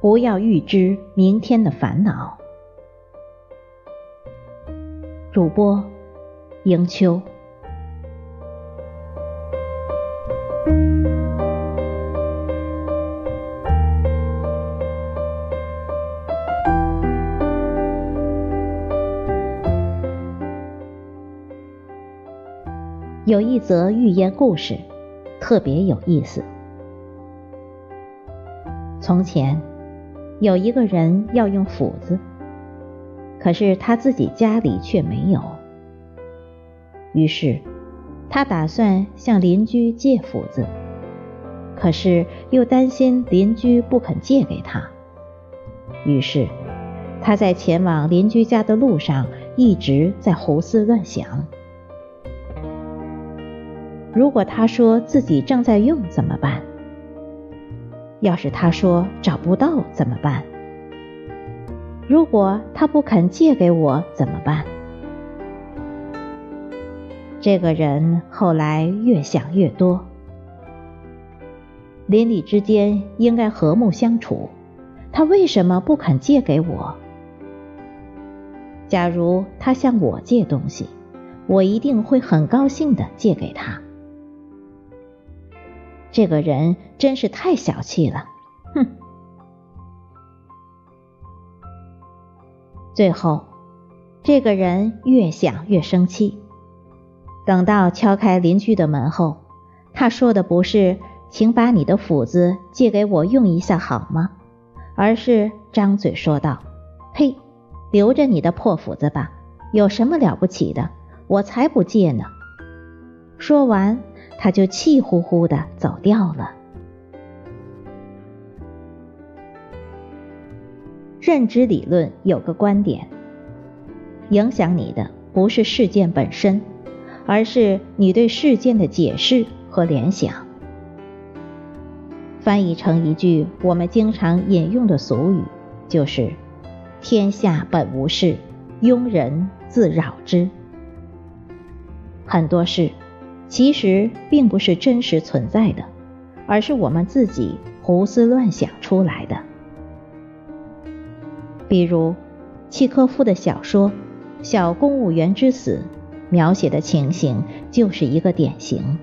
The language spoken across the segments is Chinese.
不要预知明天的烦恼。主播迎秋。有一则寓言故事，特别有意思。从前，有一个人要用斧子，可是他自己家里却没有。于是，他打算向邻居借斧子，可是又担心邻居不肯借给他。于是，他在前往邻居家的路上一直在胡思乱想。如果他说自己正在用怎么办？要是他说找不到怎么办？如果他不肯借给我怎么办？这个人后来越想越多，邻里之间应该和睦相处，他为什么不肯借给我？假如他向我借东西，我一定会很高兴的借给他。这个人真是太小气了，哼！最后，这个人越想越生气。等到敲开邻居的门后，他说的不是“请把你的斧子借给我用一下好吗”，而是张嘴说道：“呸，留着你的破斧子吧，有什么了不起的？我才不借呢！”说完。他就气呼呼的走掉了。认知理论有个观点：影响你的不是事件本身，而是你对事件的解释和联想。翻译成一句我们经常引用的俗语，就是“天下本无事，庸人自扰之”。很多事。其实并不是真实存在的，而是我们自己胡思乱想出来的。比如，契诃夫的小说《小公务员之死》描写的情形就是一个典型。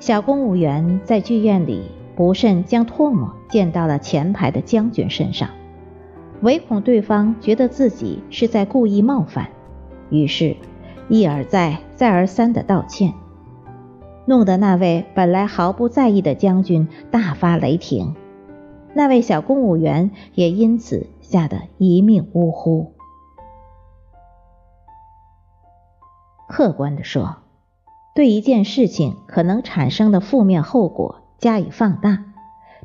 小公务员在剧院里不慎将唾沫溅到了前排的将军身上，唯恐对方觉得自己是在故意冒犯，于是。一而再、再而三的道歉，弄得那位本来毫不在意的将军大发雷霆，那位小公务员也因此吓得一命呜呼。客观的说，对一件事情可能产生的负面后果加以放大，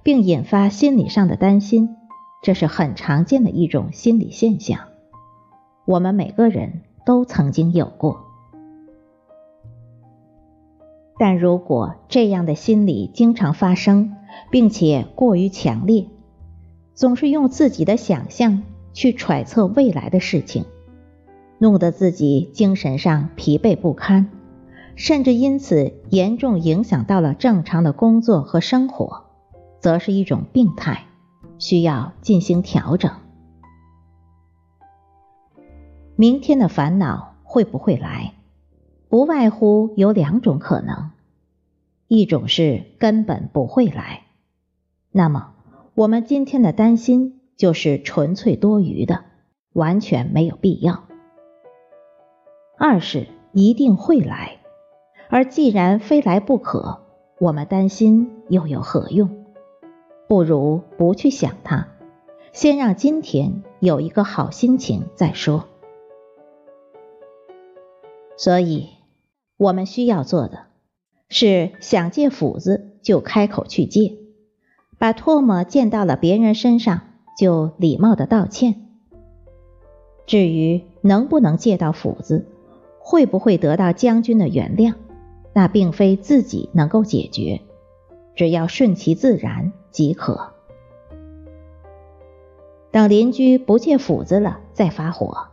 并引发心理上的担心，这是很常见的一种心理现象。我们每个人。都曾经有过，但如果这样的心理经常发生，并且过于强烈，总是用自己的想象去揣测未来的事情，弄得自己精神上疲惫不堪，甚至因此严重影响到了正常的工作和生活，则是一种病态，需要进行调整。明天的烦恼会不会来？不外乎有两种可能，一种是根本不会来，那么我们今天的担心就是纯粹多余的，完全没有必要；二是一定会来，而既然非来不可，我们担心又有何用？不如不去想它，先让今天有一个好心情再说。所以，我们需要做的，是想借斧子就开口去借，把唾沫溅到了别人身上就礼貌的道歉。至于能不能借到斧子，会不会得到将军的原谅，那并非自己能够解决，只要顺其自然即可。等邻居不借斧子了，再发火。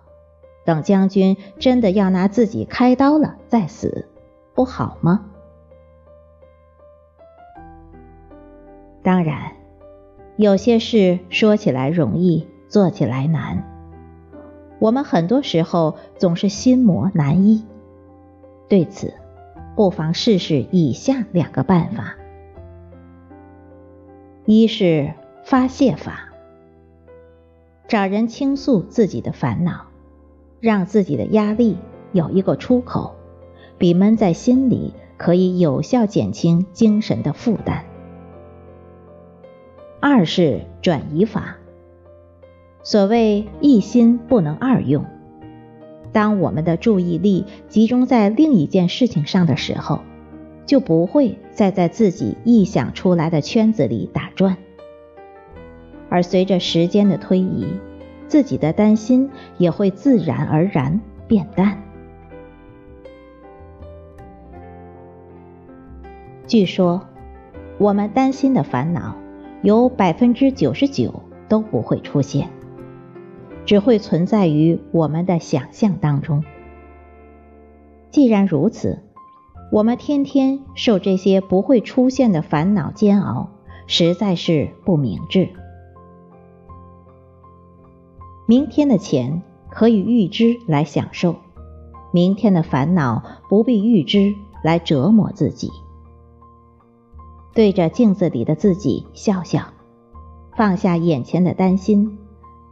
等将军真的要拿自己开刀了再死，不好吗？当然，有些事说起来容易，做起来难。我们很多时候总是心魔难医，对此，不妨试试以下两个办法：一是发泄法，找人倾诉自己的烦恼，让自己的压力有一个出口，比闷在心里可以有效减轻精神的负担。二是转移法。所谓一心不能二用，当我们的注意力集中在另一件事情上的时候，就不会再在自己臆想出来的圈子里打转。而随着时间的推移，自己的担心也会自然而然变淡。据说，我们担心的烦恼。有百分之九十九都不会出现，只会存在于我们的想象当中。既然如此，我们天天受这些不会出现的烦恼煎熬，实在是不明智。明天的钱可以预支来享受，明天的烦恼不必预支来折磨自己。对着镜子里的自己笑笑，放下眼前的担心，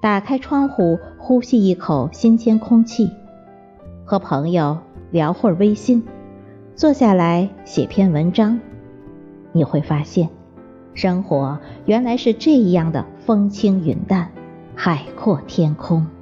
打开窗户，呼吸一口新鲜空气，和朋友聊会儿微信，坐下来写篇文章，你会发现，生活原来是这样的风轻云淡，海阔天空。